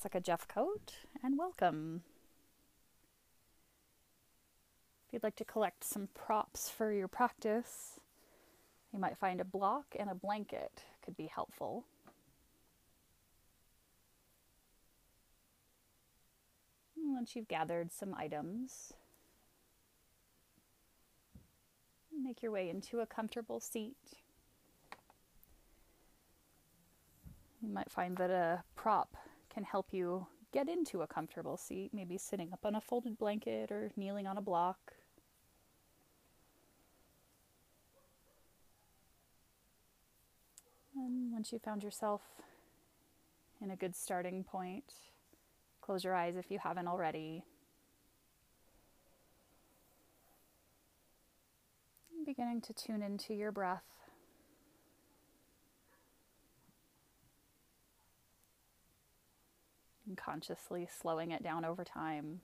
Jessica Jeffcoat, and welcome. If you'd like to collect some props for your practice, you might find a block and a blanket could be helpful. Once you've gathered some items, make your way into a comfortable seat. You might find that a prop can help you get into a comfortable seat, maybe sitting up on a folded blanket or kneeling on a block. And once you found yourself in a good starting point, close your eyes if you haven't already. Beginning to tune into your breath. And consciously slowing it down over time.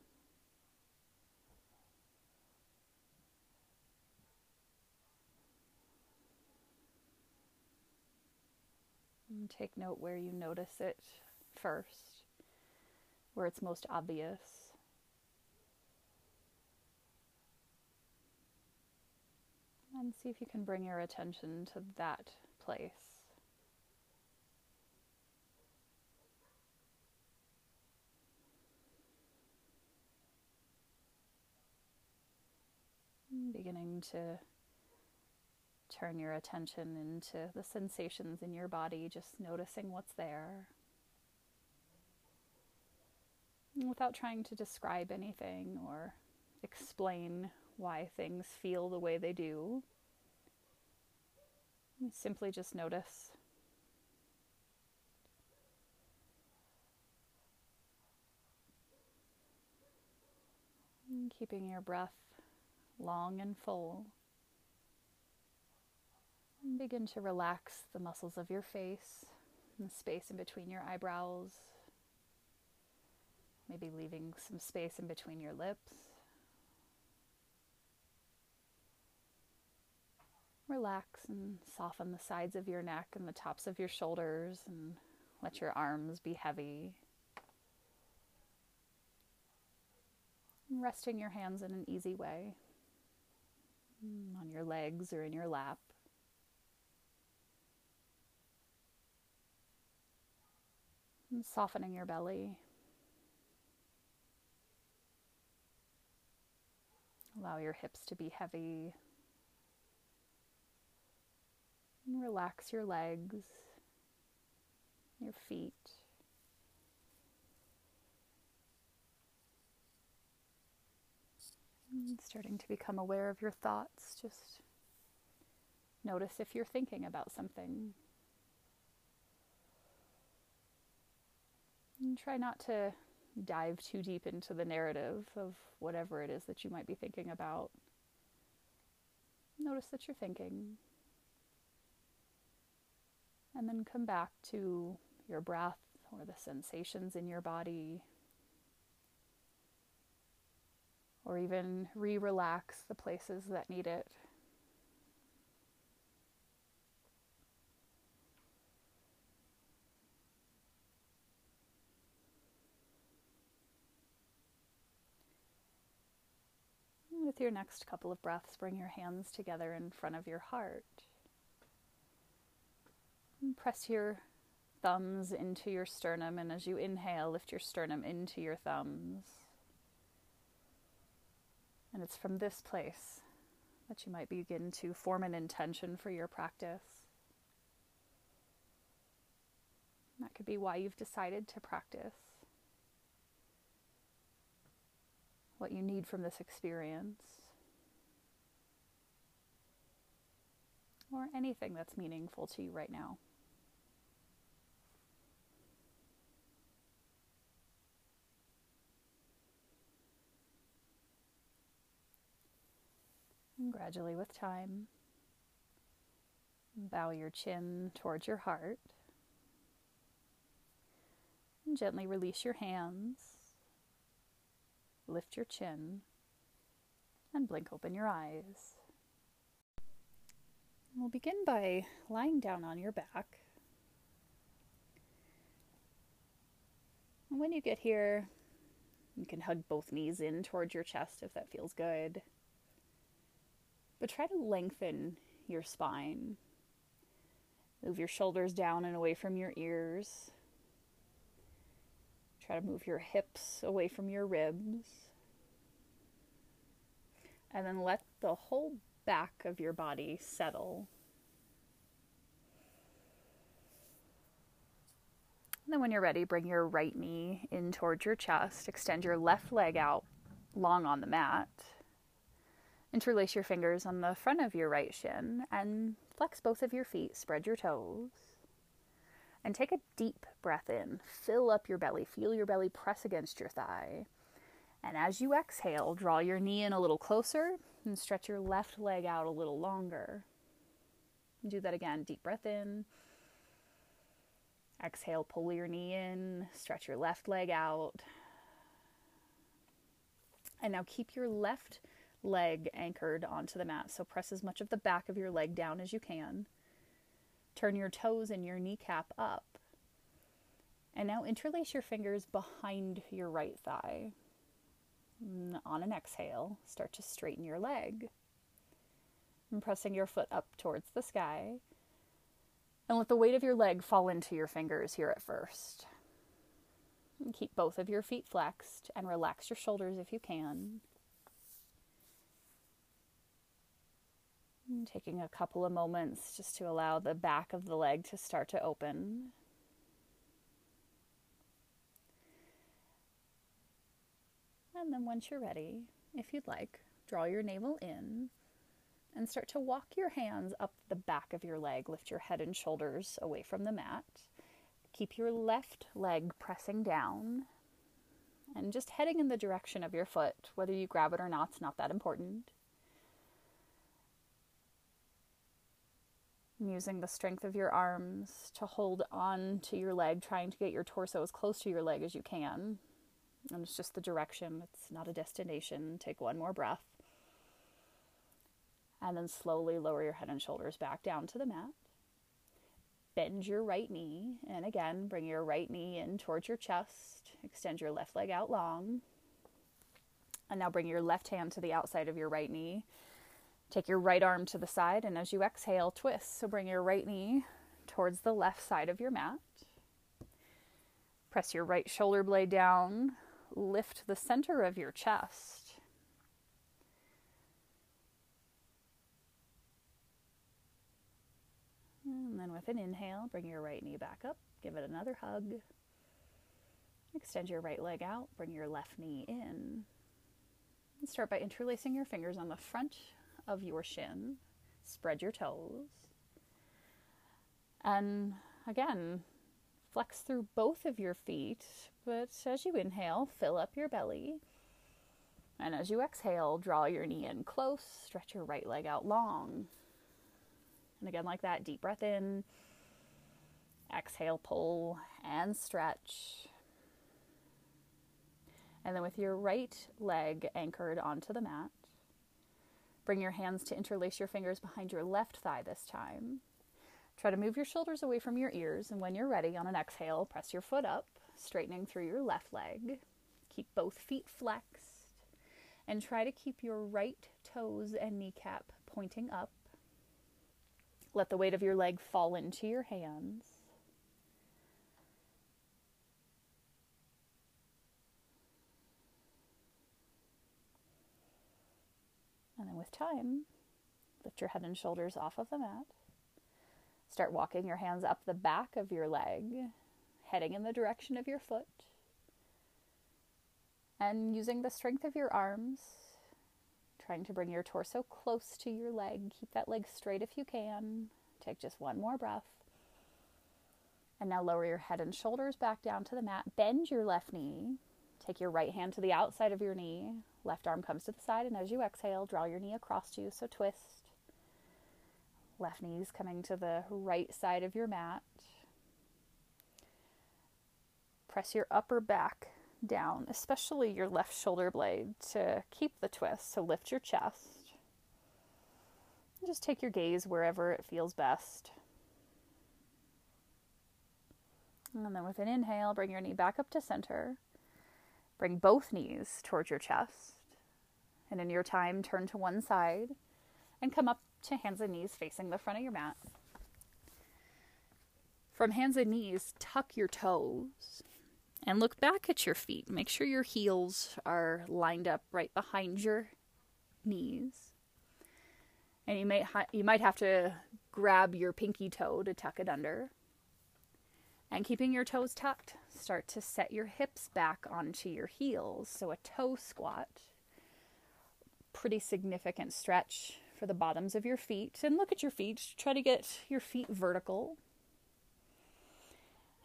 And take note where you notice it first, where it's most obvious. And see if you can bring your attention to that place. Beginning to turn your attention into the sensations in your body, just noticing what's there. Without trying to describe anything or explain why things feel the way they do, simply just notice. keeping your breath long and full. And begin to relax the muscles of your face and the space in between your eyebrows. Maybe leaving some space in between your lips. Relax and soften the sides of your neck and the tops of your shoulders and let your arms be heavy. resting your hands in an easy way Mm, on your legs or in your lap. And softening your belly. Allow your hips to be heavy. And relax your legs, your feet. Starting to become aware of your thoughts. Just notice if you're thinking about something. And try not to dive too deep into the narrative of whatever it is that you might be thinking about. Notice that you're thinking. And then come back to your breath or the sensations in your body. Or even re relax the places that need it. with your next couple of breaths, bring your hands together in front of your heart. And press your thumbs into your sternum, and as you inhale, lift your sternum into your thumbs. And it's from this place that you might begin to form an intention for your practice. That could be why you've decided to practice. what you need from this experience, or anything that's meaningful to you right now. And gradually, with time, bow your chin towards your heart. And gently release your hands lift your chin, and blink open your eyes. We'll begin by lying down on your back. When you get here, you can hug both knees in towards your chest if that feels good. But try to lengthen your spine. Move your shoulders down and away from your ears. Try to move your hips away from your ribs. And then let the whole back of your body settle. And then, when you're ready, bring your right knee in towards your chest. Extend your left leg out long on the mat. Interlace your fingers on the front of your right shin and flex both of your feet. Spread your toes. And take a deep breath in. Fill up your belly. Feel your belly press against your thigh. And as you exhale, draw your knee in a little closer and stretch your left leg out a little longer. Do that again. Deep breath in. Exhale, pull your knee in, stretch your left leg out. And now keep your left leg anchored onto the mat. So press as much of the back of your leg down as you can. Turn your toes and your kneecap up. And now interlace your fingers behind your right thigh. On an exhale, start to straighten your leg. And pressing your foot up towards the sky. And let the weight of your leg fall into your fingers here at first. And keep both of your feet flexed and relax your shoulders if you can. Taking a couple of moments just to allow the back of the leg to start to open. And then once you're ready, if you'd like, draw your navel in and start to walk your hands up the back of your leg. Lift your head and shoulders away from the mat. Keep your left leg pressing down and just heading in the direction of your foot. Whether you grab it or not, it's not that important. Using the strength of your arms to hold on to your leg, trying to get your torso as close to your leg as you can. And it's just the direction, it's not a destination. Take one more breath. And then slowly lower your head and shoulders back down to the mat. Bend your right knee. And again, bring your right knee in towards your chest. Extend your left leg out long. And now bring your left hand to the outside of your right knee. Take your right arm to the side. And as you exhale, twist. So bring your right knee towards the left side of your mat. Press your right shoulder blade down. Lift the center of your chest And then with an inhale, bring your right knee back up, give it another hug. Extend your right leg out, bring your left knee in. And start by interlacing your fingers on the front of your shin. Spread your toes. And again, flex through both of your feet, but as you inhale, fill up your belly. And as you exhale, draw your knee in close, stretch your right leg out long. And again, like that, deep breath in. Exhale, pull and stretch. And then with your right leg anchored onto the mat, bring your hands to interlace your fingers behind your left thigh this time. Try to move your shoulders away from your ears, and when you're ready, on an exhale, press your foot up, straightening through your left leg. Keep both feet flexed, and try to keep your right toes and kneecap pointing up let the weight of your leg fall into your hands. And then with time, lift your head and shoulders off of the mat. Start walking your hands up the back of your leg, heading in the direction of your foot. And using the strength of your arms, trying to bring your torso close to your leg. Keep that leg straight if you can. Take just one more breath. And now lower your head and shoulders back down to the mat. Bend your left knee. Take your right hand to the outside of your knee. Left arm comes to the side. And as you exhale, draw your knee across you. So twist. Left knee's coming to the right side of your mat. Press your upper back down, especially your left shoulder blade, to keep the twist. So lift your chest. And just take your gaze wherever it feels best. And then with an inhale, bring your knee back up to center. Bring both knees towards your chest. And in your time, turn to one side and come up to hands and knees facing the front of your mat. From hands and knees, tuck your toes and look back at your feet. Make sure your heels are lined up right behind your knees. And you might ha- you might have to grab your pinky toe to tuck it under. And keeping your toes tucked, start to set your hips back onto your heels. So a toe squat. Pretty significant stretch for the bottoms of your feet. And look at your feet. Try to get your feet vertical.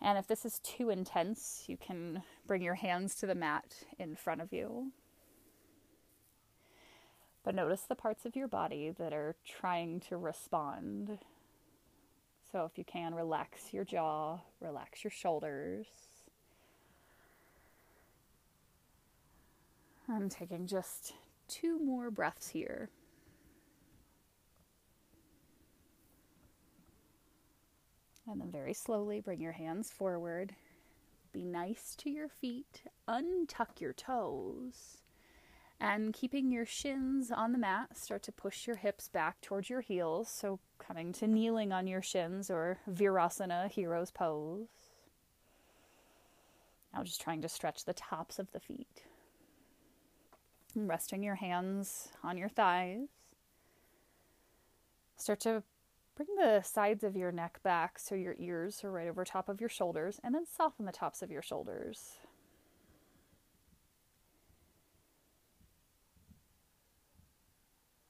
And if this is too intense, you can bring your hands to the mat in front of you. But notice the parts of your body that are trying to respond. So if you can, relax your jaw, relax your shoulders. I'm taking just two more breaths here. And then very slowly bring your hands forward. Be nice to your feet. Untuck your toes. And keeping your shins on the mat, start to push your hips back towards your heels. So coming to kneeling on your shins or Virasana, hero's pose. Now just trying to stretch the tops of the feet. Resting your hands on your thighs. Start to Bring the sides of your neck back so your ears are right over top of your shoulders, and then soften the tops of your shoulders.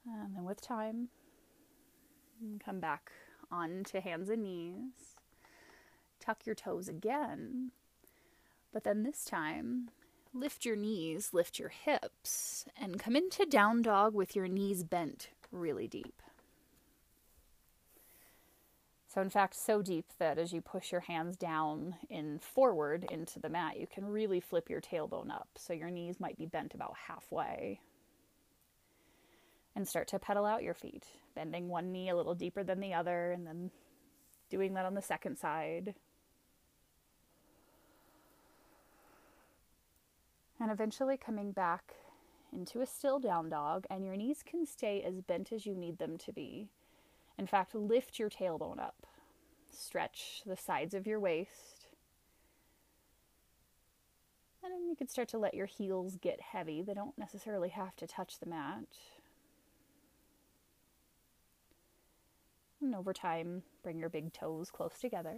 And then with time, come back onto hands and knees. Tuck your toes again. But then this time, lift your knees, lift your hips, and come into down dog with your knees bent really deep. So, in fact, so deep that as you push your hands down in forward into the mat, you can really flip your tailbone up. So, your knees might be bent about halfway. And start to pedal out your feet, bending one knee a little deeper than the other, and then doing that on the second side. And eventually coming back into a still down dog, and your knees can stay as bent as you need them to be in fact, lift your tailbone up, stretch the sides of your waist. And then you can start to let your heels get heavy. They don't necessarily have to touch the mat. And over time, bring your big toes close together.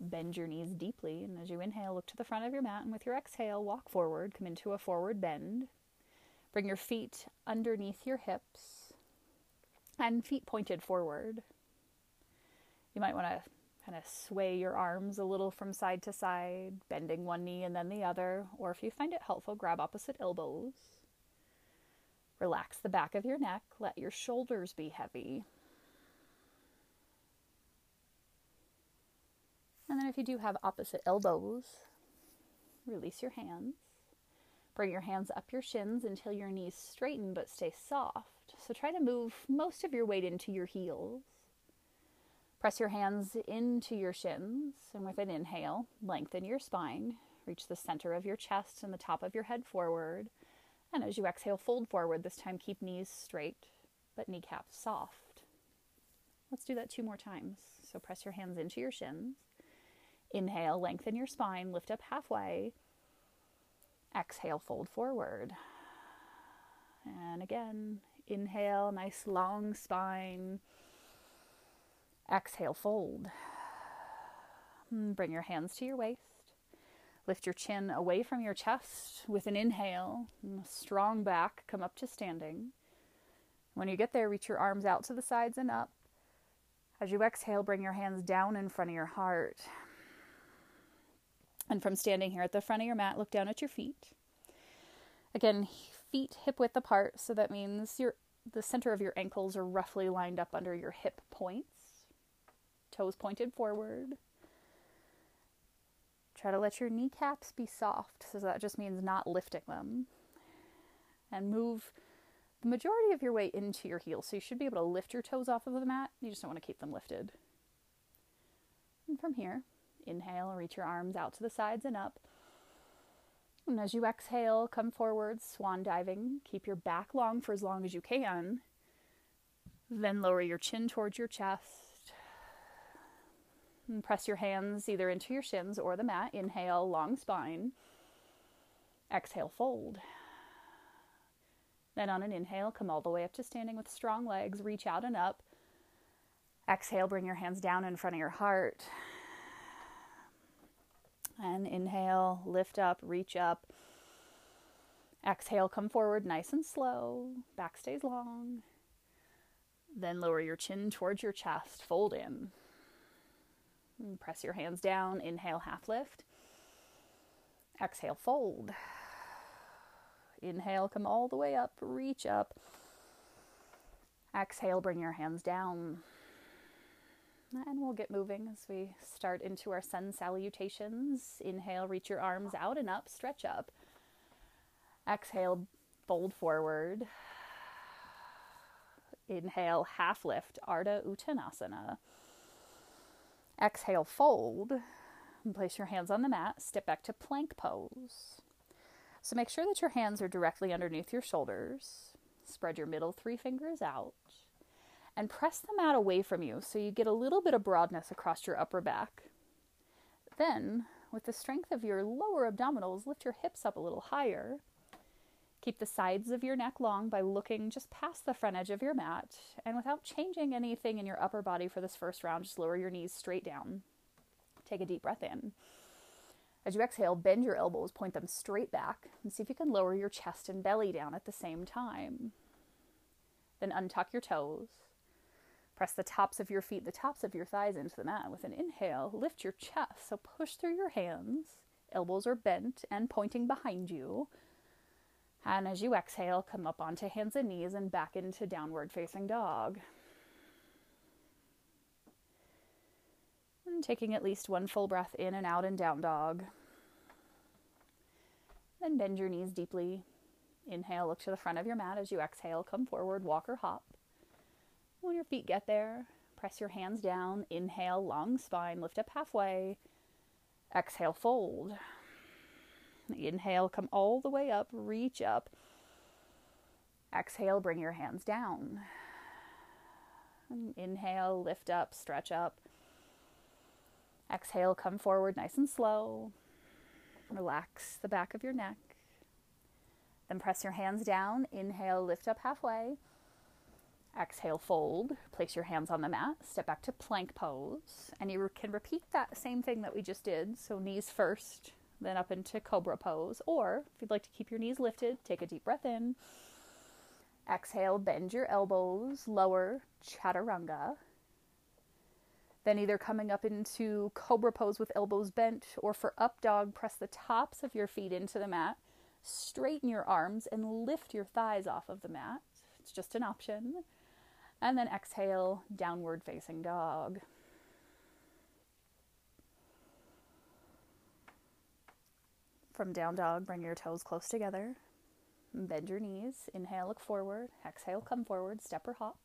Bend your knees deeply, and as you inhale, look to the front of your mat, and with your exhale, walk forward, come into a forward bend. Bring your feet underneath your hips and feet pointed forward. You might want to kind of sway your arms a little from side to side, bending one knee and then the other, or if you find it helpful, grab opposite elbows. Relax the back of your neck, let your shoulders be heavy. And then, if you do have opposite elbows, release your hands. Bring your hands up your shins until your knees straighten but stay soft. So try to move most of your weight into your heels. Press your hands into your shins, and with an inhale, lengthen your spine. Reach the center of your chest and the top of your head forward. And as you exhale, fold forward. This time, keep knees straight, but kneecaps soft. Let's do that two more times. So press your hands into your shins. Inhale, lengthen your spine, lift up halfway. Exhale, fold forward. And again, Inhale, nice long spine. Exhale, fold. Hmm, bring your hands to your waist. Lift your chin away from your chest with an inhale. Strong back, come up to standing. When you get there, reach your arms out to the sides and up. As you exhale, bring your hands down in front of your heart. And from standing here at the front of your mat, look down at your feet. Again, feet hip width apart, so that means your the center of your ankles are roughly lined up under your hip points. Toes pointed forward. Try to let your kneecaps be soft, so that just means not lifting them. And move the majority of your weight into your heels. So you should be able to lift your toes off of the mat. You just don't want to keep them lifted. And from here, Inhale, reach your arms out to the sides and up. And as you exhale, come forward, swan diving. Keep your back long for as long as you can. Then lower your chin towards your chest. And press your hands either into your shins or the mat. Inhale, long spine. Exhale, fold. Then on an inhale, come all the way up to standing with strong legs. Reach out and up. Exhale, bring your hands down in front of your heart. And inhale, lift up, reach up. Exhale, come forward nice and slow. Back stays long. Then lower your chin towards your chest, fold in. And press your hands down. Inhale, half lift. Exhale, fold. Inhale, come all the way up, reach up. Exhale, bring your hands down. And we'll get moving as we start into our sun salutations. Inhale, reach your arms out and up, stretch up. Exhale, fold forward. Inhale, half lift, Ardha Uttanasana. Exhale, fold. And place your hands on the mat, step back to plank pose. So make sure that your hands are directly underneath your shoulders. Spread your middle three fingers out and press the mat away from you so you get a little bit of broadness across your upper back. Then, with the strength of your lower abdominals, lift your hips up a little higher. Keep the sides of your neck long by looking just past the front edge of your mat. And without changing anything in your upper body for this first round, just lower your knees straight down. Take a deep breath in. As you exhale, bend your elbows, point them straight back, and see if you can lower your chest and belly down at the same time. Then untuck your toes. Press the tops of your feet, the tops of your thighs into the mat. With an inhale, lift your chest. So push through your hands. Elbows are bent and pointing behind you. And as you exhale, come up onto hands and knees and back into downward facing dog. And taking at least one full breath in and out in down dog. Then bend your knees deeply. Inhale, look to the front of your mat as you exhale, come forward, walk or hop. When your feet get there, press your hands down. Inhale, long spine, lift up halfway. Exhale, fold. Inhale, come all the way up, reach up. Exhale, bring your hands down. Inhale, lift up, stretch up. Exhale, come forward nice and slow. Relax the back of your neck. Then press your hands down. Inhale, lift up halfway. Exhale, fold. Place your hands on the mat. Step back to plank pose. And you can repeat that same thing that we just did. So, knees first, then up into cobra pose. Or if you'd like to keep your knees lifted, take a deep breath in. Exhale, bend your elbows, lower chaturanga. Then either coming up into cobra pose with elbows bent, or for up dog, press the tops of your feet into the mat. Straighten your arms and lift your thighs off of the mat. It's just an option. And then exhale, downward facing dog. From down dog, bring your toes close together. Bend your knees. Inhale, look forward. Exhale, come forward, step or hop.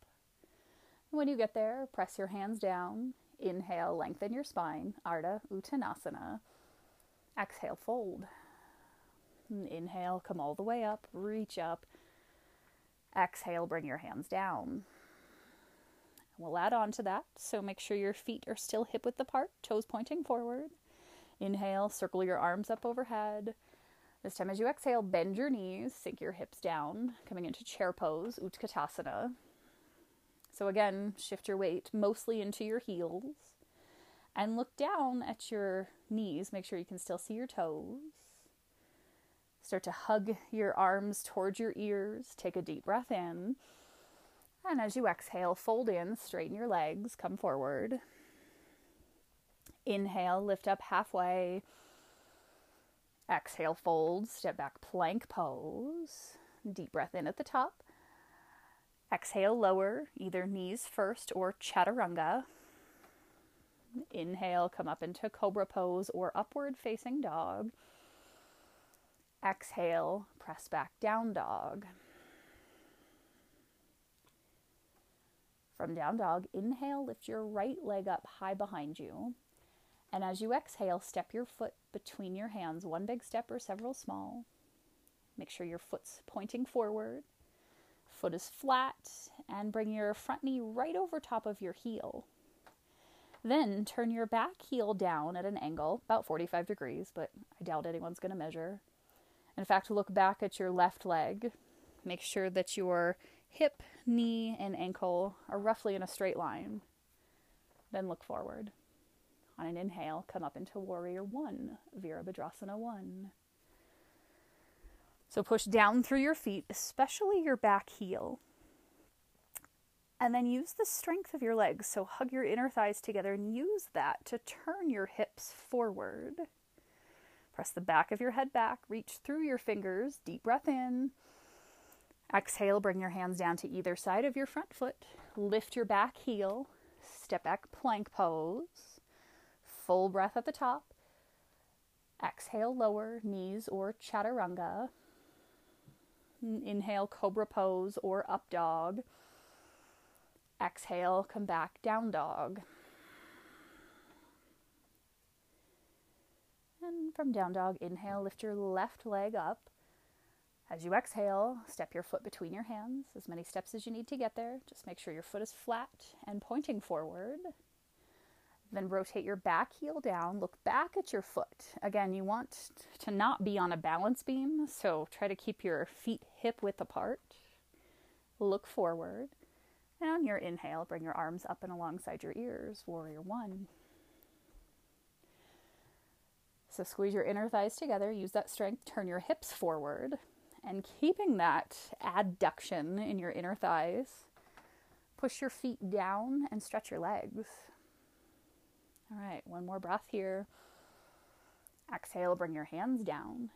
When you get there, press your hands down. Inhale, lengthen your spine. Ardha Uttanasana. Exhale, fold. Inhale, come all the way up, reach up. Exhale, bring your hands down. We'll add on to that. So make sure your feet are still hip width apart, toes pointing forward. Inhale, circle your arms up overhead. This time, as you exhale, bend your knees, sink your hips down, coming into chair pose, Utkatasana. So, again, shift your weight mostly into your heels and look down at your knees. Make sure you can still see your toes. Start to hug your arms towards your ears. Take a deep breath in. And as you exhale, fold in, straighten your legs, come forward. Inhale, lift up halfway. Exhale, fold, step back, plank pose. Deep breath in at the top. Exhale, lower, either knees first or chaturanga. Inhale, come up into cobra pose or upward facing dog. Exhale, press back down dog. From down dog, inhale, lift your right leg up high behind you. And as you exhale, step your foot between your hands, one big step or several small. Make sure your foot's pointing forward. Foot is flat, and bring your front knee right over top of your heel. Then turn your back heel down at an angle, about 45 degrees, but I doubt anyone's going to measure. In fact, look back at your left leg. Make sure that your hip, knee, and ankle are roughly in a straight line. Then look forward. On an inhale, come up into Warrior One, Virabhadrasana One. So push down through your feet, especially your back heel. And then use the strength of your legs. So hug your inner thighs together and use that to turn your hips forward. Press the back of your head back, reach through your fingers, deep breath in. Exhale, bring your hands down to either side of your front foot. Lift your back heel, step back plank pose. Full breath at the top. Exhale, lower knees or chaturanga. Inhale, cobra pose or up dog. Exhale, come back, down dog. And from down dog, inhale, lift your left leg up. As you exhale, step your foot between your hands, as many steps as you need to get there. Just make sure your foot is flat and pointing forward. Then rotate your back heel down, look back at your foot. Again, you want to not be on a balance beam, so try to keep your feet hip width apart. Look forward. And on your inhale, bring your arms up and alongside your ears, warrior one. So squeeze your inner thighs together, use that strength, turn your hips forward, and keeping that adduction in your inner thighs, push your feet down and stretch your legs. All right, one more breath here. Exhale, bring your hands down.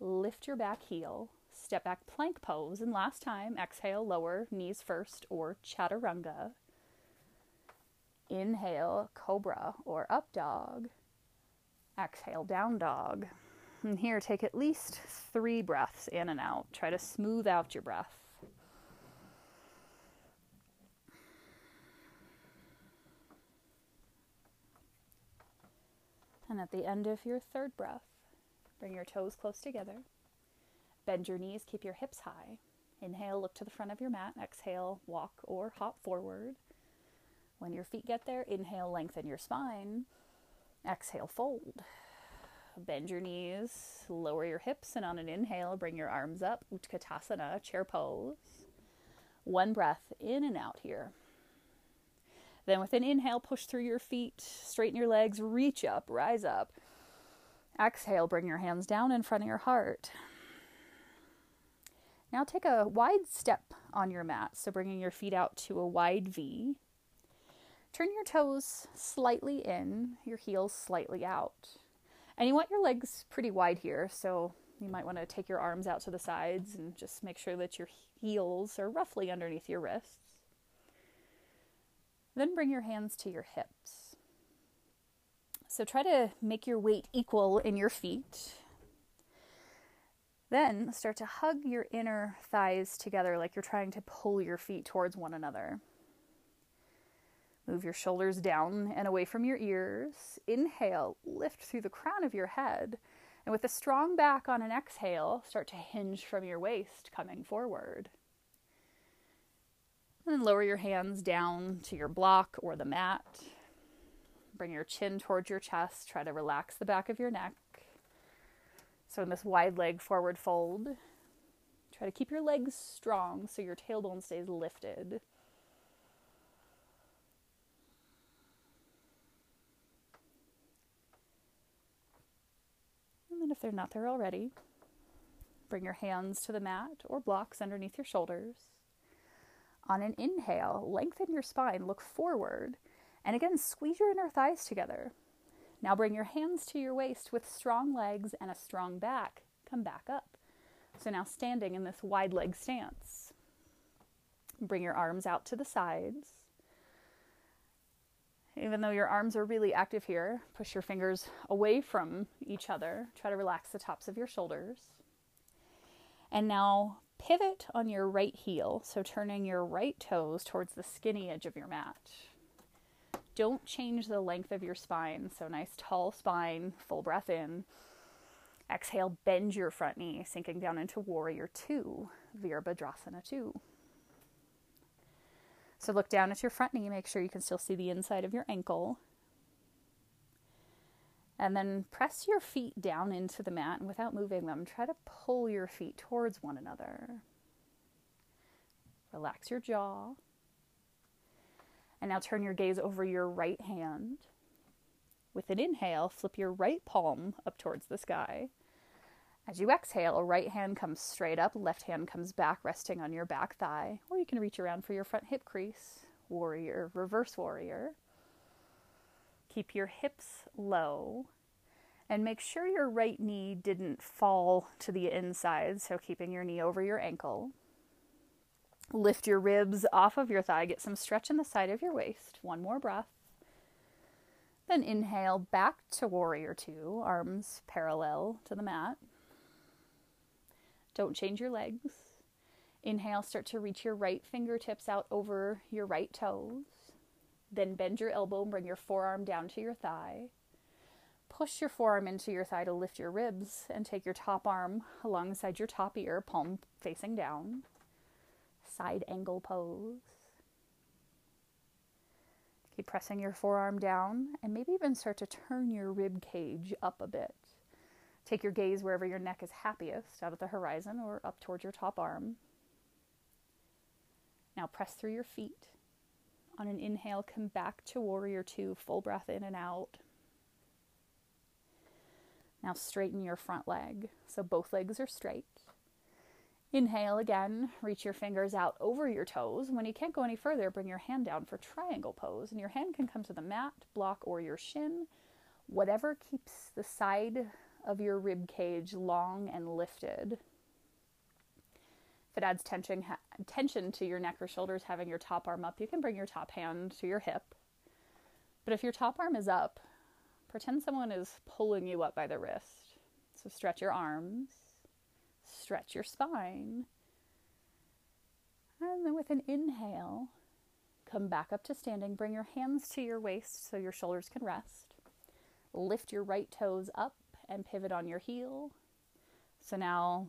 Lift your back heel. Step back plank pose. And last time, exhale, lower knees first or chaturanga. Inhale, cobra or up dog. Exhale, down dog. And here, take at least three breaths in and out. Try to smooth out your breath. And at the end of your third breath, bring your toes close together. Bend your knees, keep your hips high. Inhale, look to the front of your mat. Exhale, walk or hop forward. When your feet get there, inhale, lengthen your spine. Exhale, fold. Bend your knees, lower your hips, and on an inhale, bring your arms up. Utkatasana, chair pose. One breath in and out here. Then, with an inhale, push through your feet, straighten your legs, reach up, rise up. Exhale, bring your hands down in front of your heart. Now, take a wide step on your mat, so bringing your feet out to a wide V. Turn your toes slightly in, your heels slightly out. And you want your legs pretty wide here, so you might want to take your arms out to the sides and just make sure that your heels are roughly underneath your wrists. Then bring your hands to your hips. So try to make your weight equal in your feet. Then start to hug your inner thighs together like you're trying to pull your feet towards one another. Move your shoulders down and away from your ears. Inhale, lift through the crown of your head. And with a strong back on an exhale, start to hinge from your waist, coming forward. And then lower your hands down to your block or the mat. Bring your chin towards your chest. Try to relax the back of your neck. So, in this wide leg forward fold, try to keep your legs strong so your tailbone stays lifted. If they're not there already, bring your hands to the mat or blocks underneath your shoulders. On an inhale, lengthen your spine, look forward, and again, squeeze your inner thighs together. Now bring your hands to your waist with strong legs and a strong back. Come back up. So now standing in this wide leg stance. Bring your arms out to the sides. Even though your arms are really active here, push your fingers away from each other. Try to relax the tops of your shoulders. And now Pivot on your right heel, so turning your right toes towards the skinny edge of your mat. Don't change the length of your spine. So, nice tall spine, full breath in. Exhale, bend your front knee, sinking down into Warrior Two, Virabhadrasana 2. So, look down at your front knee, make sure you can still see the inside of your ankle. And then press your feet down into the mat and without moving them, try to pull your feet towards one another. Relax your jaw. And now turn your gaze over your right hand. With an inhale, flip your right palm up towards the sky. As you exhale, right hand comes straight up, left hand comes back, resting on your back thigh, or you can reach around for your front hip crease, warrior, reverse warrior. Keep your hips low and make sure your right knee didn't fall to the inside, so keeping your knee over your ankle. Lift your ribs off of your thigh, get some stretch in the side of your waist. One more breath. Then inhale back to warrior two, arms parallel to the mat. Don't change your legs. Inhale, start to reach your right fingertips out over your right toes. Then bend your elbow and bring your forearm down to your thigh. Push your forearm into your thigh to lift your ribs and take your top arm alongside your top ear, palm facing down side angle pose. Keep pressing your forearm down and maybe even start to turn your rib cage up a bit. Take your gaze wherever your neck is happiest, out at the horizon or up towards your top arm. Now press through your feet. On an inhale, come back to warrior two, full breath in and out. Now straighten your front leg. So both legs are straight. Inhale again, reach your fingers out over your toes. When you can't go any further, bring your hand down for triangle pose, and your hand can come to the mat, block, or your shin. Whatever keeps the side of your rib cage long and lifted. If it adds tension, ha- tension to your neck or shoulders, having your top arm up, you can bring your top hand to your hip. But if your top arm is up, pretend someone is pulling you up by the wrist. So stretch your arms stretch your spine. And then with an inhale, come back up to standing. Bring your hands to your waist so your shoulders can rest. Lift your right toes up and pivot on your heel. So now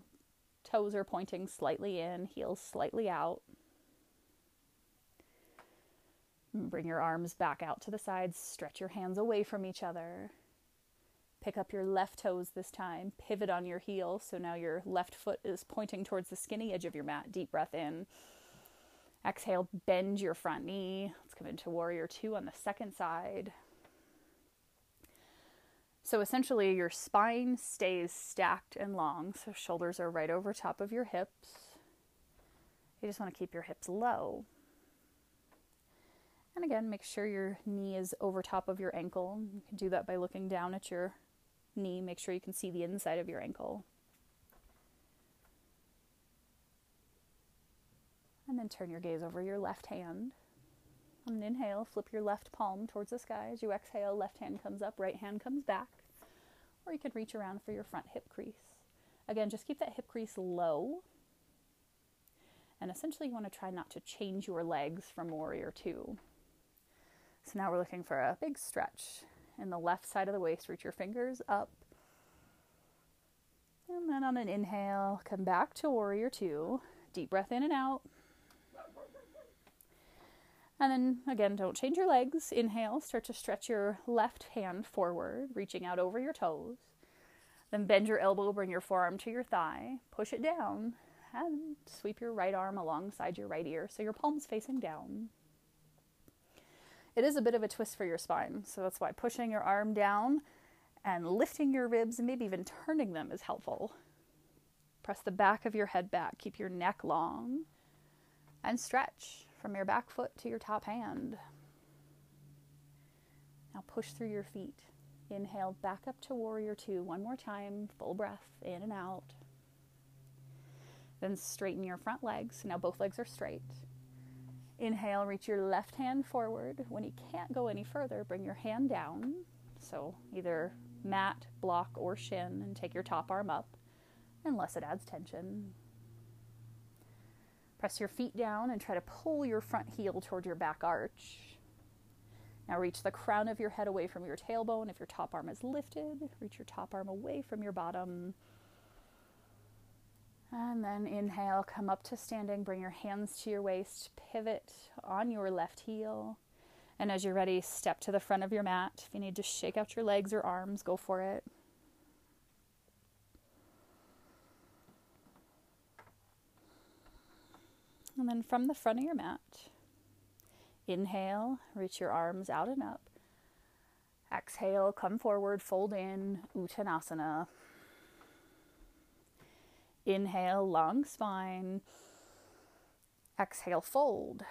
toes are pointing slightly in, heels slightly out. Bring your arms back out to the sides, stretch your hands away from each other. Pick up your left toes this time. Pivot on your heel. So now your left foot is pointing towards the skinny edge of your mat. Deep breath in. Exhale, bend your front knee. Let's come into warrior two on the second side. So essentially, your spine stays stacked and long. So shoulders are right over top of your hips. You just want to keep your hips low. And again, make sure your knee is over top of your ankle. You can do that by looking down at your knee, make sure you can see the inside of your ankle. And then turn your gaze over your left hand. On an inhale, flip your left palm towards the sky. As you exhale, left hand comes up, right hand comes back. Or you could reach around for your front hip crease. Again, just keep that hip crease low. And essentially, you want to try not to change your legs from warrior two. So now we're looking for a big stretch in the left side of the waist. Reach your fingers up. And then on an inhale, come back to warrior two. Deep breath in and out. And then again, don't change your legs. Inhale, start to stretch your left hand forward, reaching out over your toes. Then bend your elbow, bring your forearm to your thigh, push it down, and sweep your right arm alongside your right ear so your palm's facing down it is a bit of a twist for your spine. So that's why pushing your arm down and lifting your ribs and maybe even turning them is helpful. Press the back of your head back, keep your neck long, and stretch from your back foot to your top hand. Now push through your feet. Inhale back up to warrior two. One more time, full breath in and out. Then straighten your front legs. Now both legs are straight. Inhale, reach your left hand forward. When you can't go any further, bring your hand down. So either mat, block, or shin, and take your top arm up, unless it adds tension. Press your feet down and try to pull your front heel toward your back arch. Now reach the crown of your head away from your tailbone. If your top arm is lifted, reach your top arm away from your bottom. And then inhale, come up to standing, bring your hands to your waist, pivot on your left heel. And as you're ready, step to the front of your mat. If you need to shake out your legs or arms, go for it. And then from the front of your mat, inhale, reach your arms out and up. Exhale, come forward, fold in, Uttanasana. Inhale, long spine. Exhale, fold.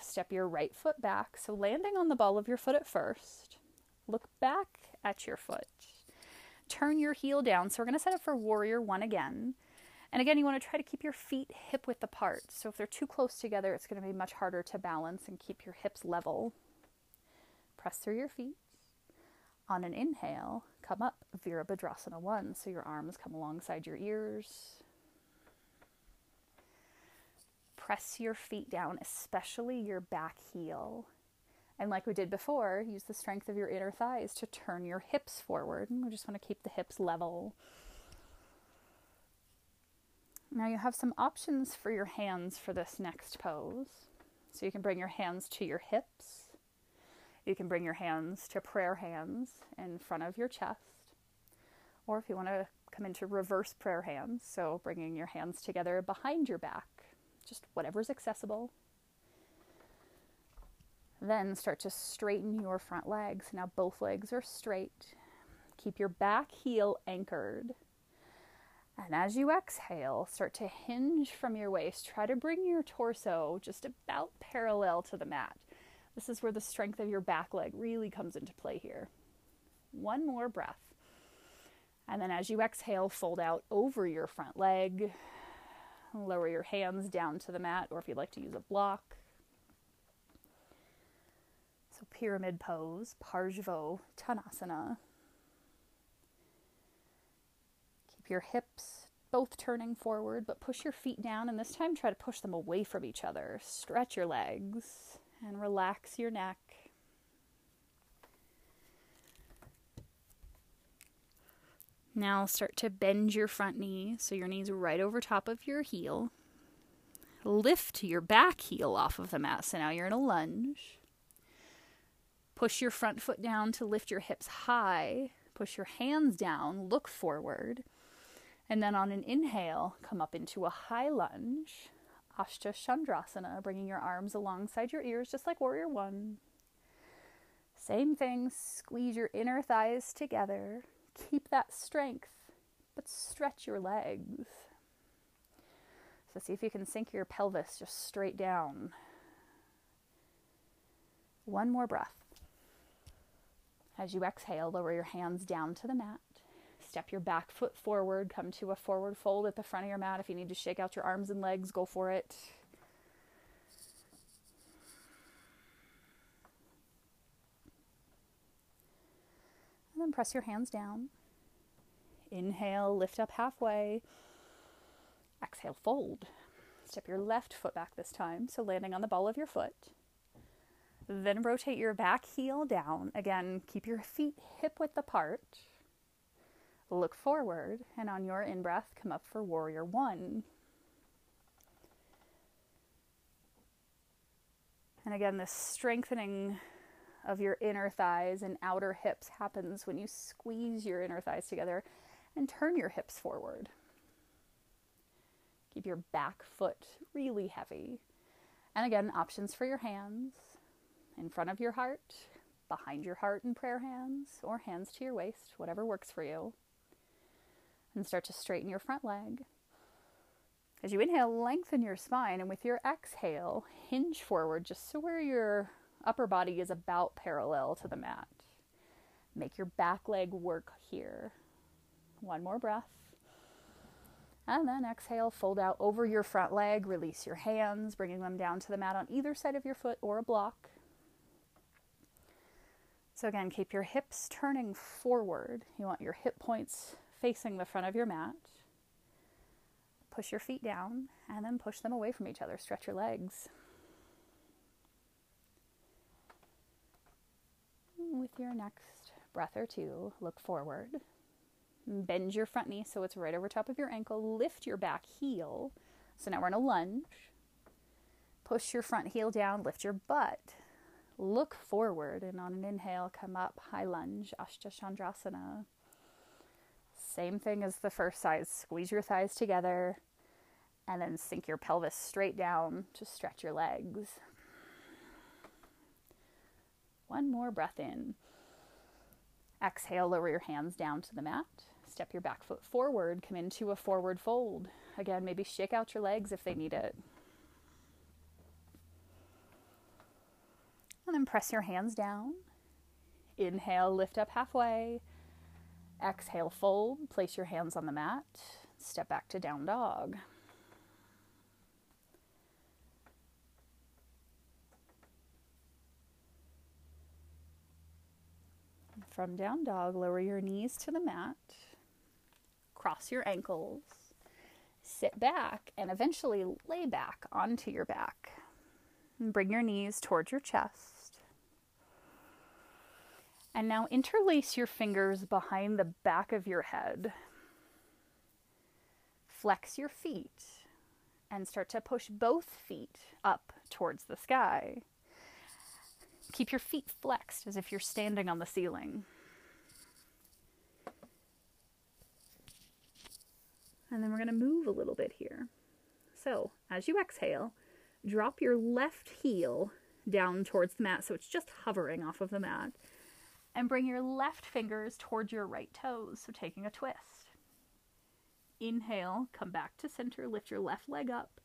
Step your right foot back. So, landing on the ball of your foot at first. Look back at your foot. Turn your heel down. So, we're going to set up for warrior one again. And again, you want to try to keep your feet hip width apart. So if they're too close together, it's going to be much harder to balance and keep your hips level. Press through your feet. On an inhale, come up, Virabhadrasana 1. So your arms come alongside your ears. Press your feet down, especially your back heel. And like we did before, use the strength of your inner thighs to turn your hips forward. And we just want to keep the hips level. Now you have some options for your hands for this next pose. So you can bring your hands to your hips. You can bring your hands to prayer hands in front of your chest. Or if you want to come into reverse prayer hands, so bringing your hands together behind your back, just whatever's accessible. Then start to straighten your front legs. Now both legs are straight. Keep your back heel anchored and as you exhale, start to hinge from your waist. Try to bring your torso just about parallel to the mat. This is where the strength of your back leg really comes into play here. One more breath. And then as you exhale, fold out over your front leg. Lower your hands down to the mat, or if you'd like to use a block. So, pyramid pose, Parshva Tanasana. Your hips both turning forward, but push your feet down, and this time try to push them away from each other. Stretch your legs and relax your neck. Now start to bend your front knee so your knee's right over top of your heel. Lift your back heel off of the mat. So now you're in a lunge. Push your front foot down to lift your hips high. Push your hands down, look forward. And then on an inhale, come up into a high lunge, Ashta Chandrasana, bringing your arms alongside your ears, just like Warrior One. Same thing, squeeze your inner thighs together. Keep that strength, but stretch your legs. So see if you can sink your pelvis just straight down. One more breath. As you exhale, lower your hands down to the mat. Step your back foot forward, come to a forward fold at the front of your mat. If you need to shake out your arms and legs, go for it. And then press your hands down. Inhale, lift up halfway. Exhale, fold. Step your left foot back this time, so landing on the ball of your foot. Then rotate your back heel down. Again, keep your feet hip width apart. Look forward, and on your in breath, come up for warrior one. And again, this strengthening of your inner thighs and outer hips happens when you squeeze your inner thighs together and turn your hips forward. Keep your back foot really heavy. And again, options for your hands in front of your heart, behind your heart in prayer hands, or hands to your waist, whatever works for you and start to straighten your front leg. As you inhale, lengthen your spine, and with your exhale, hinge forward just so where your upper body is about parallel to the mat. Make your back leg work here. One more breath. And then exhale, fold out over your front leg, release your hands, bringing them down to the mat on either side of your foot or a block. So, again, keep your hips turning forward. You want your hip points facing the front of your mat. Push your feet down and then push them away from each other. Stretch your legs. with your next breath or two, look forward. Bend your front knee so it's right over top of your ankle. Lift your back heel. So now we're in a lunge. Push your front heel down, lift your butt. Look forward, and on an inhale, come up, high lunge, Ashtachandrasana. Same thing as the first side. Squeeze your thighs together and then sink your pelvis straight down to stretch your legs. One more breath in. Exhale, lower your hands down to the mat. Step your back foot forward, come into a forward fold. Again, maybe shake out your legs if they need it. And then press your hands down. Inhale, lift up halfway. Exhale, fold. Place your hands on the mat. Step back to down dog. From down dog, lower your knees to the mat. Cross your ankles. Sit back and eventually lay back onto your back. Bring your knees towards your chest. And now interlace your fingers behind the back of your head. Flex your feet and start to push both feet up towards the sky. Keep your feet flexed as if you're standing on the ceiling. And then we're going to move a little bit here. So, as you exhale, drop your left heel down towards the mat so it's just hovering off of the mat. And bring your left fingers towards your right toes, so taking a twist. Inhale, come back to center, lift your left leg up.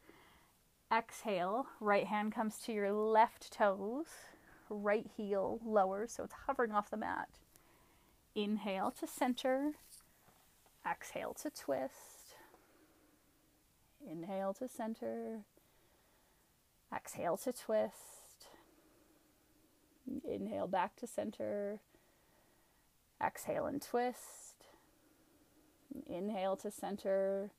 Exhale, right hand comes to your left toes, right heel lower, so it's hovering off the mat. Inhale to center, exhale to twist. Inhale to center, exhale to twist. Inhale back to center, exhale and twist. Inhale to center,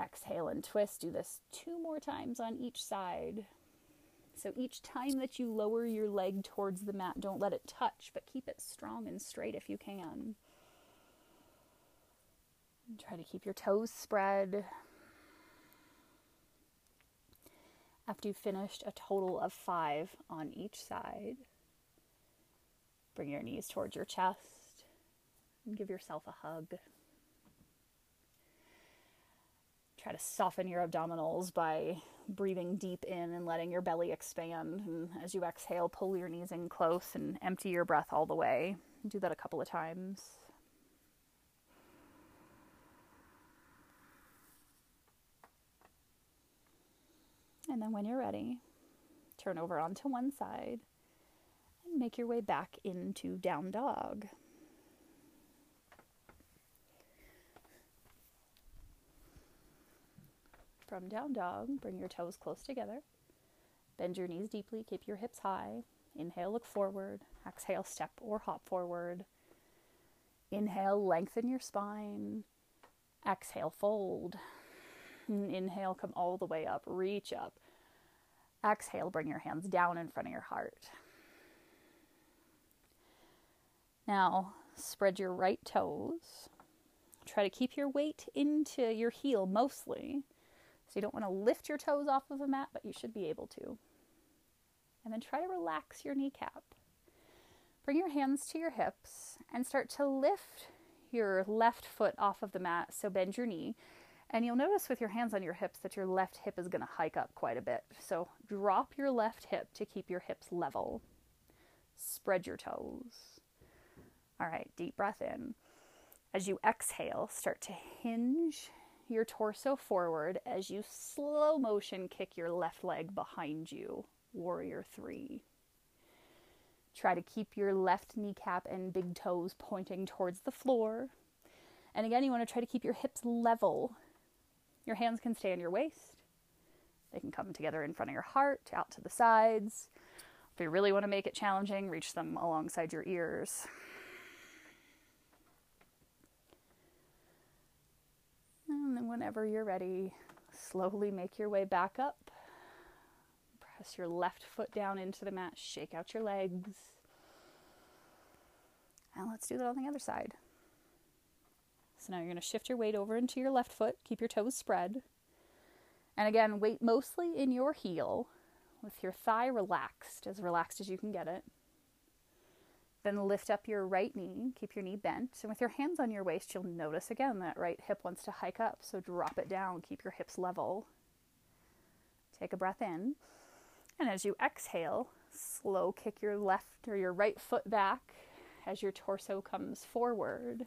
exhale and twist. Do this two more times on each side. So each time that you lower your leg towards the mat, don't let it touch, but keep it strong and straight if you can. Try to keep your toes spread. After you've finished a total of five on each side, bring your knees towards your chest give yourself a hug. Try to soften your abdominals by breathing deep in and letting your belly expand. And as you exhale, pull your knees in close and empty your breath all the way. Do that a couple of times. And then when you're ready, turn over onto one side and make your way back into down dog. From down dog, bring your toes close together. Bend your knees deeply, keep your hips high. Inhale, look forward. Exhale, step or hop forward. Inhale, lengthen your spine. Exhale, fold. Inhale, come all the way up, reach up. Exhale, bring your hands down in front of your heart. Now, spread your right toes. Try to keep your weight into your heel mostly. So you don't want to lift your toes off of the mat, but you should be able to. And then try to relax your kneecap. Bring your hands to your hips and start to lift your left foot off of the mat. So bend your knee. And you'll notice with your hands on your hips that your left hip is going to hike up quite a bit. So drop your left hip to keep your hips level. Spread your toes. All right, deep breath in. As you exhale, start to hinge your torso forward as you slow motion kick your left leg behind you. Warrior three. Try to keep your left kneecap and big toes pointing towards the floor. And again, you want to try to keep your hips level. Your hands can stay on your waist. They can come together in front of your heart, out to the sides. If you really want to make it challenging, reach them alongside your ears. And then, whenever you're ready, slowly make your way back up. Press your left foot down into the mat, shake out your legs. And let's do that on the other side. So now you're going to shift your weight over into your left foot, keep your toes spread. And again, weight mostly in your heel with your thigh relaxed, as relaxed as you can get it. Then lift up your right knee, keep your knee bent, and with your hands on your waist, you'll notice again that right hip wants to hike up, so drop it down, keep your hips level. Take a breath in, and as you exhale, slow kick your left or your right foot back as your torso comes forward.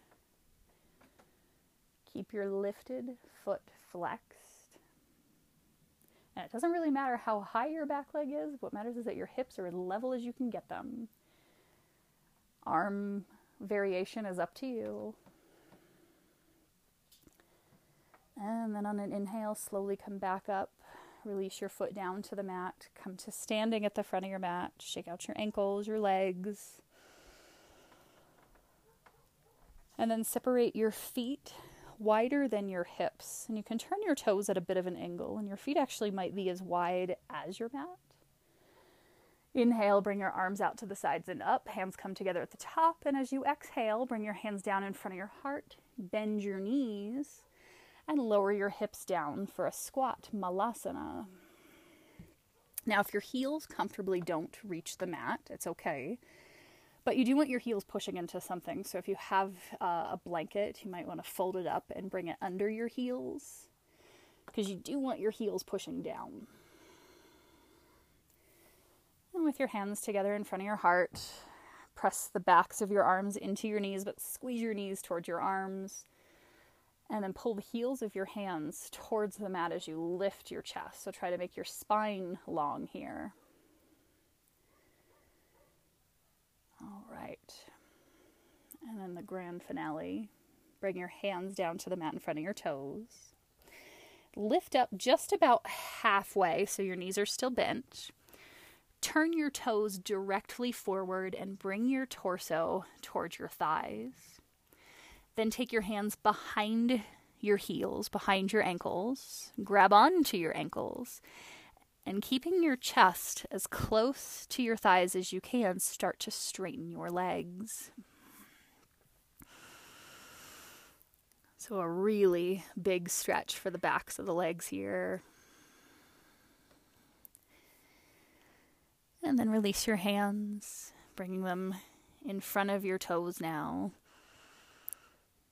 Keep your lifted foot flexed. And it doesn't really matter how high your back leg is, what matters is that your hips are as level as you can get them. Arm variation is up to you. And then on an inhale, slowly come back up. Release your foot down to the mat. Come to standing at the front of your mat. Shake out your ankles, your legs. And then separate your feet wider than your hips. And you can turn your toes at a bit of an angle, and your feet actually might be as wide as your mat. Inhale, bring your arms out to the sides and up. Hands come together at the top. And as you exhale, bring your hands down in front of your heart. Bend your knees and lower your hips down for a squat, malasana. Now, if your heels comfortably don't reach the mat, it's okay. But you do want your heels pushing into something. So if you have uh, a blanket, you might want to fold it up and bring it under your heels because you do want your heels pushing down. And with your hands together in front of your heart, press the backs of your arms into your knees, but squeeze your knees towards your arms. And then pull the heels of your hands towards the mat as you lift your chest. So try to make your spine long here. All right. And then the grand finale. Bring your hands down to the mat in front of your toes. Lift up just about halfway so your knees are still bent. Turn your toes directly forward and bring your torso towards your thighs. Then take your hands behind your heels, behind your ankles. Grab onto your ankles. And keeping your chest as close to your thighs as you can, start to straighten your legs. So, a really big stretch for the backs of the legs here. And then release your hands, bringing them in front of your toes now.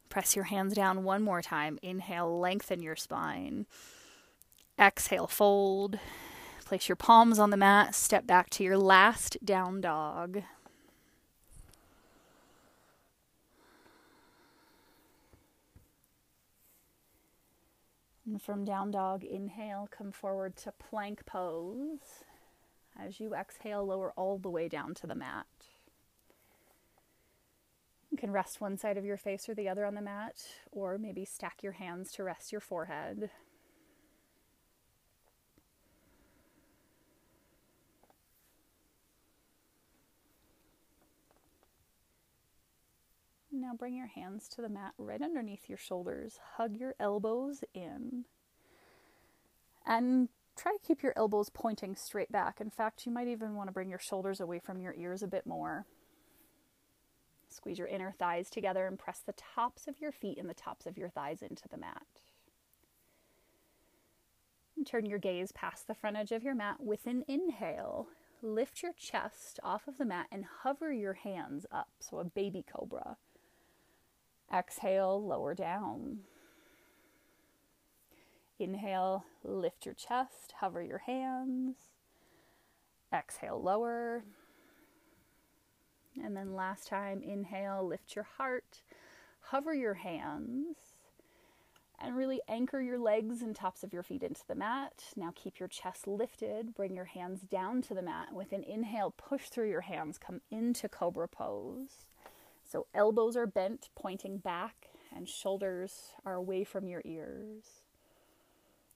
Press your hands down one more time. Inhale, lengthen your spine. Exhale, fold. Place your palms on the mat. Step back to your last down dog. And from down dog, inhale, come forward to plank pose. As you exhale, lower all the way down to the mat. You can rest one side of your face or the other on the mat, or maybe stack your hands to rest your forehead. Now bring your hands to the mat right underneath your shoulders. Hug your elbows in. And try to keep your elbows pointing straight back. In fact, you might even want to bring your shoulders away from your ears a bit more. Squeeze your inner thighs together and press the tops of your feet and the tops of your thighs into the mat. And turn your gaze past the front edge of your mat with an inhale. Lift your chest off of the mat and hover your hands up, so a baby cobra. Exhale, lower down. Inhale, lift your chest, hover your hands. Exhale, lower. And then last time, inhale, lift your heart, hover your hands, and really anchor your legs and tops of your feet into the mat. Now keep your chest lifted, bring your hands down to the mat. With an inhale, push through your hands, come into cobra pose. So elbows are bent, pointing back, and shoulders are away from your ears.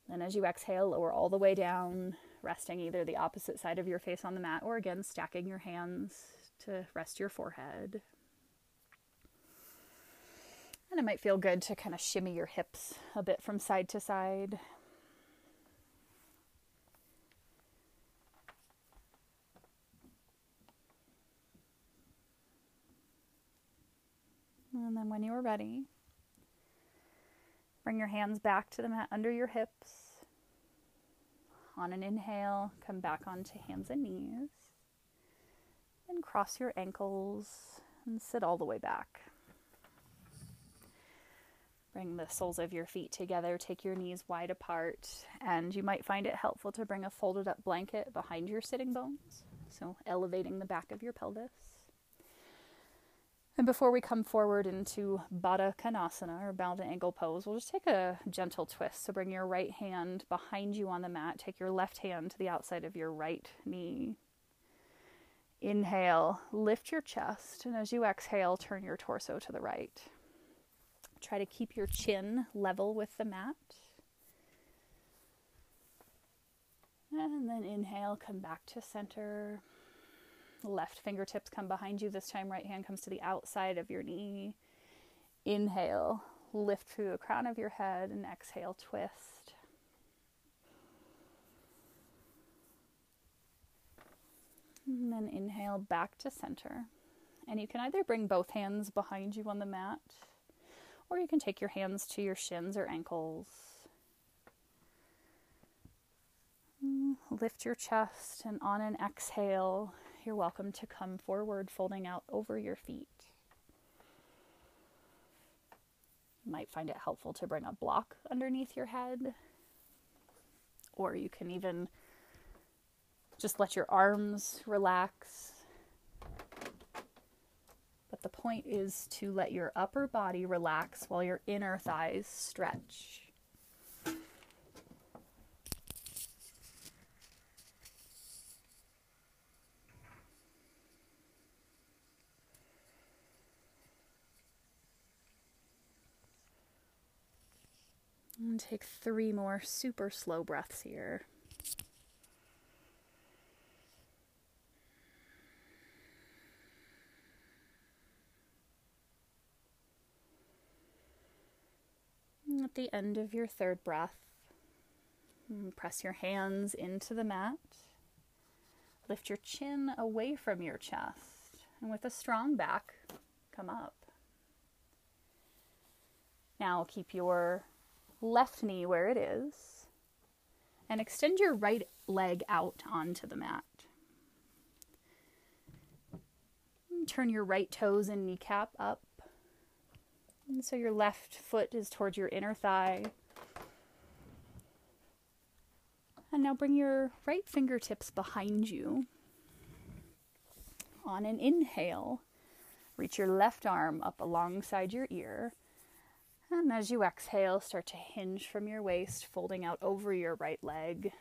Then, as you exhale, lower all the way down, resting either the opposite side of your face on the mat or again stacking your hands to rest your forehead. And it might feel good to kind of shimmy your hips a bit from side to side. And then when you are ready, bring your hands back to the mat under your hips. On an inhale, come back onto hands and knees. Then cross your ankles and sit all the way back. Bring the soles of your feet together, take your knees wide apart, and you might find it helpful to bring a folded up blanket behind your sitting bones, so elevating the back of your pelvis. And before we come forward into Baddha Konasana or bound angle pose, we'll just take a gentle twist. So bring your right hand behind you on the mat, take your left hand to the outside of your right knee. Inhale, lift your chest, and as you exhale, turn your torso to the right. Try to keep your chin level with the mat. And then inhale, come back to center. Left fingertips come behind you. This time, right hand comes to the outside of your knee. Inhale, lift through the crown of your head, and exhale, twist. And then inhale back to center. And you can either bring both hands behind you on the mat or you can take your hands to your shins or ankles. Mm, lift your chest, and on an exhale, you're welcome to come forward, folding out over your feet. You might find it helpful to bring a block underneath your head, or you can even just let your arms relax But the point is to let your upper body relax while your inner thighs stretch. And take three more super slow breaths here. At the end of your third breath, mm, press your hands into the mat. Lift your chin away from your chest. And with a strong back, come up. Now keep your left knee where it is and extend your right leg out onto the mat. Turn your right toes and kneecap up and so your left foot is towards your inner thigh. And now bring your right fingertips behind you. On an inhale, reach your left arm up alongside your ear. And as you exhale, start to hinge from your waist, folding out over your right leg.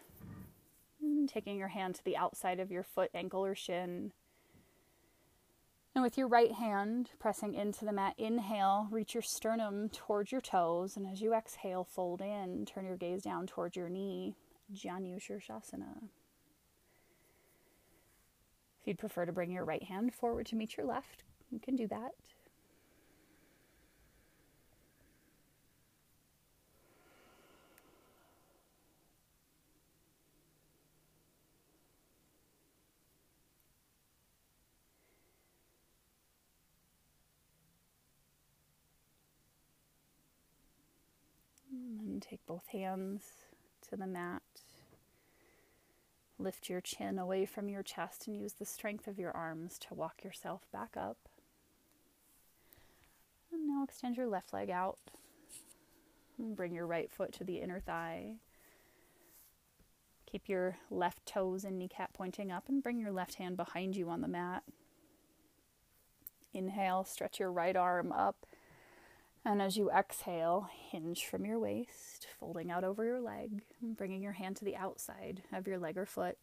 And taking your hand to the outside of your foot, ankle, or shin. And with your right hand pressing into the mat, inhale, reach your sternum towards your toes. And as you exhale, fold in, turn your gaze down towards your knee, Janu Shirshasana. If you'd prefer to bring your right hand forward to meet your left, you can do that. Take both hands to the mat. Lift your chin away from your chest and use the strength of your arms to walk yourself back up. And now extend your left leg out. And bring your right foot to the inner thigh. Keep your left toes and kneecap pointing up and bring your left hand behind you on the mat. Inhale, stretch your right arm up and as you exhale, hinge from your waist, folding out over your leg, bringing your hand to the outside of your leg or foot.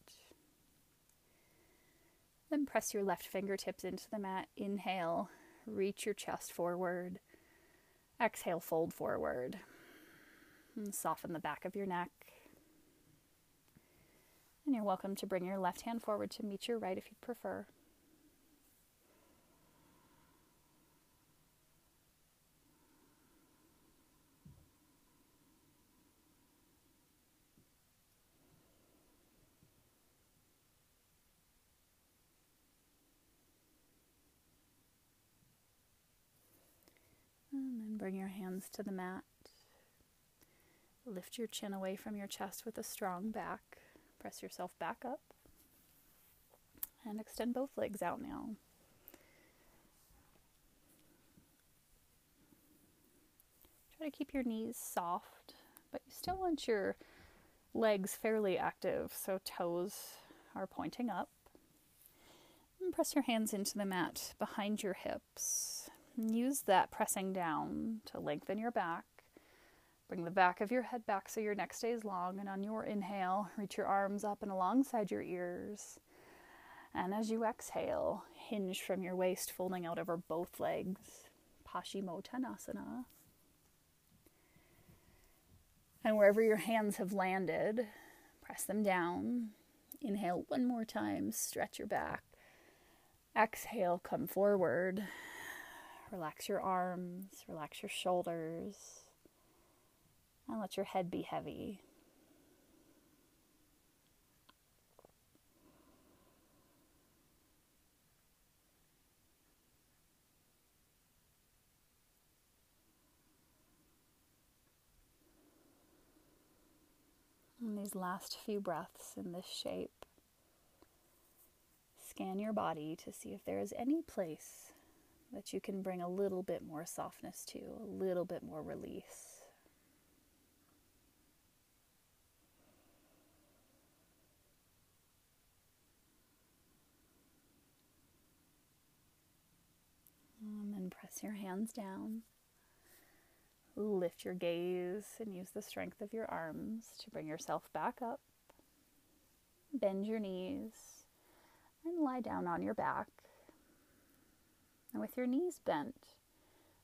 Then press your left fingertips into the mat. Inhale, reach your chest forward. Exhale, fold forward. And soften the back of your neck. And you're welcome to bring your left hand forward to meet your right if you'd prefer. Bring your hands to the mat. Lift your chin away from your chest with a strong back. Press yourself back up. And extend both legs out now. Try to keep your knees soft, but you still want your legs fairly active, so toes are pointing up. And press your hands into the mat behind your hips. Use that pressing down to lengthen your back. Bring the back of your head back so your neck stays long, and on your inhale, reach your arms up and alongside your ears. And as you exhale, hinge from your waist, folding out over both legs. Paschimottanasana. And wherever your hands have landed, press them down. Inhale one more time, stretch your back. Exhale, come forward. Relax your arms, relax your shoulders, and let your head be heavy. In these last few breaths in this shape, scan your body to see if there is any place that you can bring a little bit more softness to, a little bit more release. Um, and then press your hands down. Lift your gaze and use the strength of your arms to bring yourself back up. Bend your knees and lie down on your back. And with your knees bent,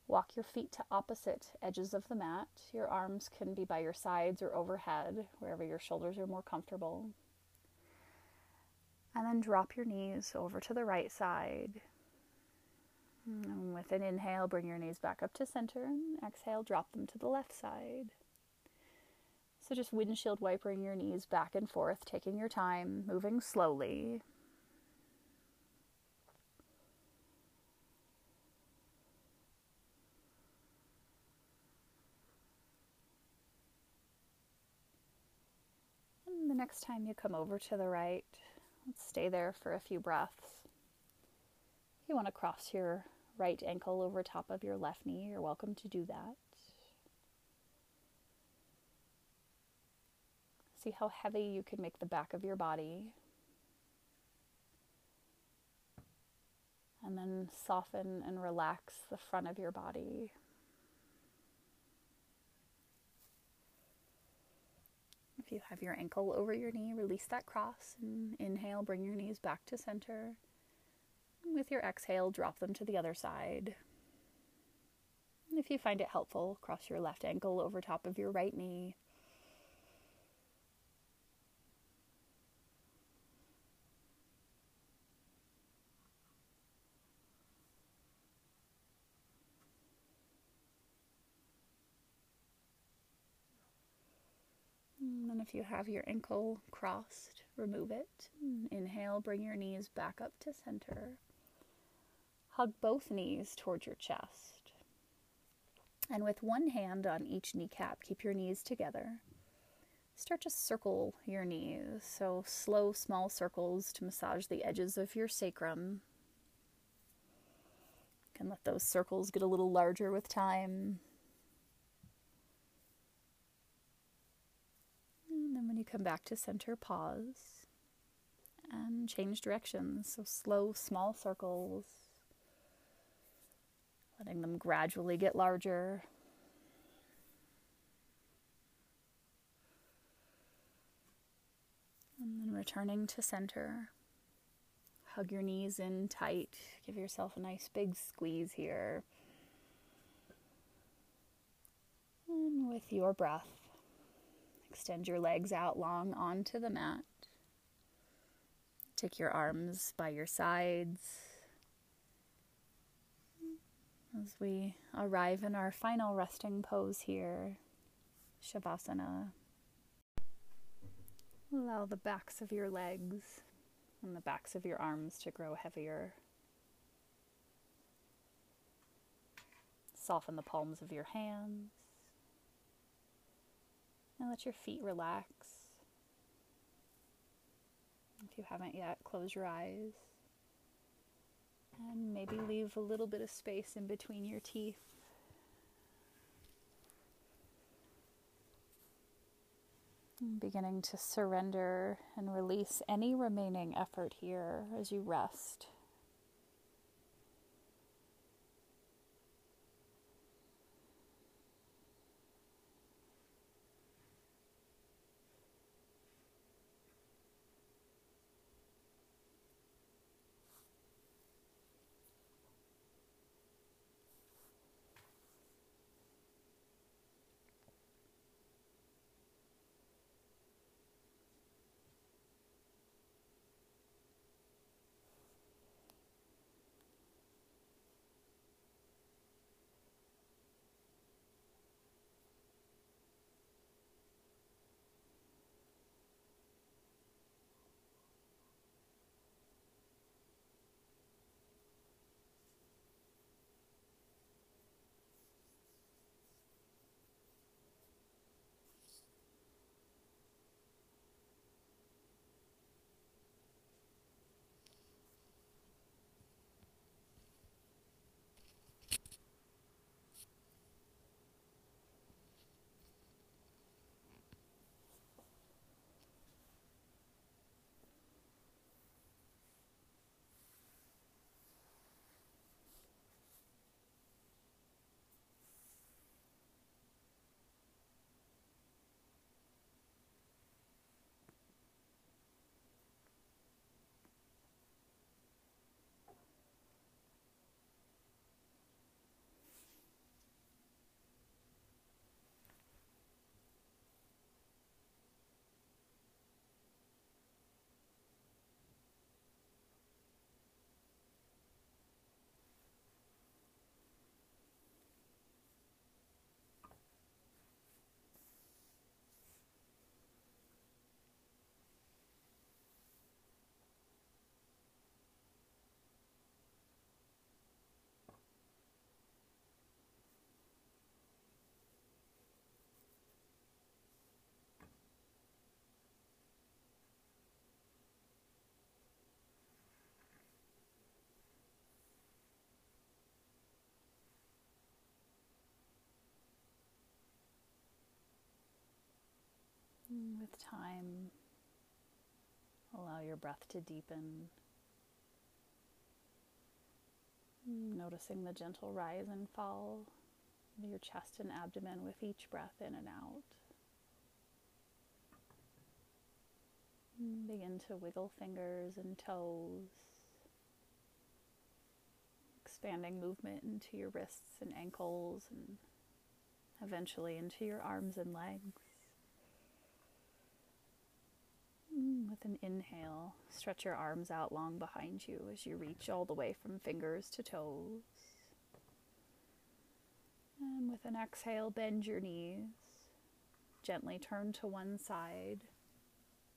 walk your feet to opposite edges of the mat. Your arms can be by your sides or overhead, wherever your shoulders are more comfortable. And then drop your knees over to the right side and with an inhale, bring your knees back up to center. Exhale, drop them to the left side. So just windshield wipering your knees back and forth, taking your time, moving slowly. Next time you come over to the right, let's stay there for a few breaths. If you want to cross your right ankle over top of your left knee, you're welcome to do that. See how heavy you can make the back of your body. And then soften and relax the front of your body. You have your ankle over your knee, release that cross and inhale, bring your knees back to center. With your exhale, drop them to the other side. And If you find it helpful, cross your left ankle over top of your right knee. And if you have your ankle crossed, remove it. Inhale, bring your knees back up to center. Hug both knees towards your chest. And with one hand on each kneecap, keep your knees together. Start to circle your knees. So, slow, small circles to massage the edges of your sacrum. You can let those circles get a little larger with time. And then, when you come back to center, pause and change directions. So, slow, small circles letting them gradually get larger. And then returning to center. Hug your knees in tight. Give yourself a nice big squeeze here. And with your breath, extend your legs out long onto the mat. Take your arms by your sides as we arrive in our final resting pose here, Shavasana. Allow the backs of your legs and the backs of your arms to grow heavier. Soften the palms of your hands. And let your feet relax. If you haven't yet, close your eyes. And maybe leave a little bit of space in between your teeth. Beginning to surrender and release any remaining effort here as you rest. With time, allow your breath to deepen, noticing the gentle rise and fall of your chest and abdomen with each breath in and out. Begin to wiggle fingers and toes, expanding movement into your wrists and ankles, and eventually into your arms and legs. With an inhale, stretch your arms out long behind you as you reach all the way from fingers to toes. And with an exhale, bend your knees. Gently turn to one side.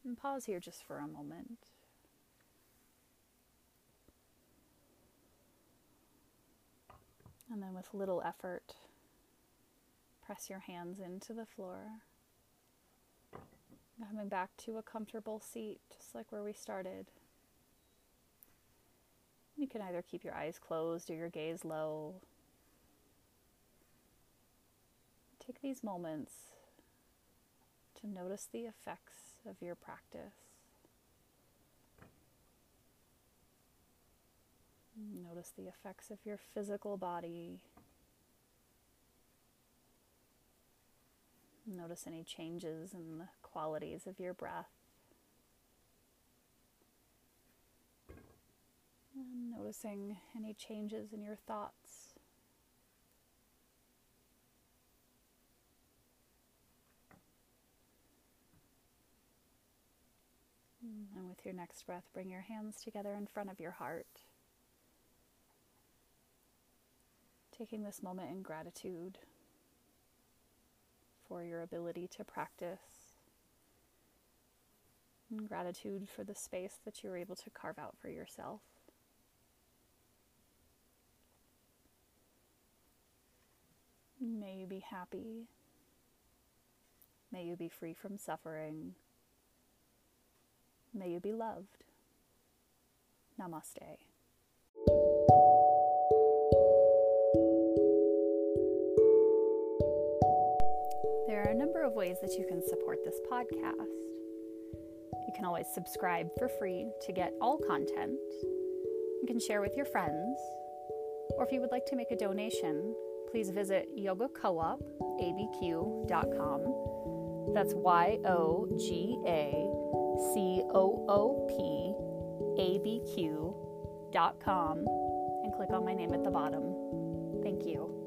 And pause here just for a moment. And then, with little effort, press your hands into the floor. Coming back to a comfortable seat, just like where we started. You can either keep your eyes closed or your gaze low. Take these moments to notice the effects of your practice. Notice the effects of your physical body Notice any changes in the qualities of your breath. And noticing any changes in your thoughts. Mm, and with your next breath, bring your hands together in front of your heart. Taking this moment in gratitude for your ability to practice. And gratitude for the space that you were able to carve out for yourself. May you be happy. May you be free from suffering. May you be loved. Namaste. There are a number of ways that you can support this podcast. You can always subscribe for free to get all content. You can share with your friends. Or if you would like to make a donation, please visit yogacoopabq.com. That's Y O G A C O O P A B Q.com and click on my name at the bottom. Thank you.